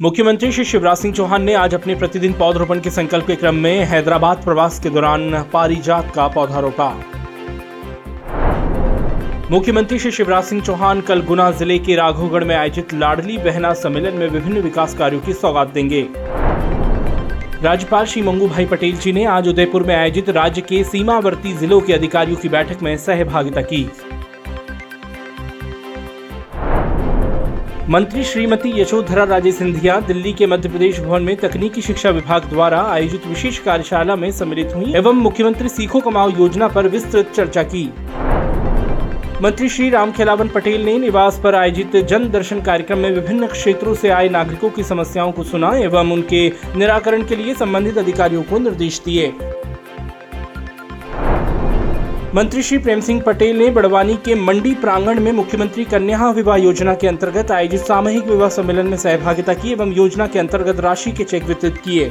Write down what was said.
मुख्यमंत्री श्री शिवराज सिंह चौहान ने आज अपने प्रतिदिन पौधरोपण के संकल्प के क्रम में हैदराबाद प्रवास के दौरान पारिजात का पौधा रोपा। मुख्यमंत्री श्री शिवराज सिंह चौहान कल गुना ज़िले के राघोगढ़ में आयोजित लाडली बहना सम्मेलन में विभिन्न विकास कार्यों की सौगात देंगे। राज्यपाल श्री मंगू भाई पटेल जी ने आज उदयपुर में आयोजित राज्य के सीमावर्ती जिलों के अधिकारियों की बैठक में सहभागिता की। मंत्री श्रीमती यशोधरा राजे सिंधिया दिल्ली के मध्य प्रदेश भवन में तकनीकी शिक्षा विभाग द्वारा आयोजित विशेष कार्यशाला में सम्मिलित हुई एवं मुख्यमंत्री सीखो कमाओ योजना पर विस्तृत चर्चा की। मंत्री श्री राम खेलावन पटेल ने निवास पर आयोजित जन दर्शन कार्यक्रम में विभिन्न क्षेत्रों से आए नागरिकों की समस्याओं को सुना एवं उनके निराकरण के लिए संबंधित अधिकारियों को निर्देश दिए। मंत्री श्री प्रेम सिंह पटेल ने बड़वानी के मंडी प्रांगण में मुख्यमंत्री कन्या विवाह योजना के अंतर्गत आयोजित सामूहिक विवाह सम्मेलन में सहभागिता की एवं योजना के अंतर्गत राशि के चेक वितरित किए।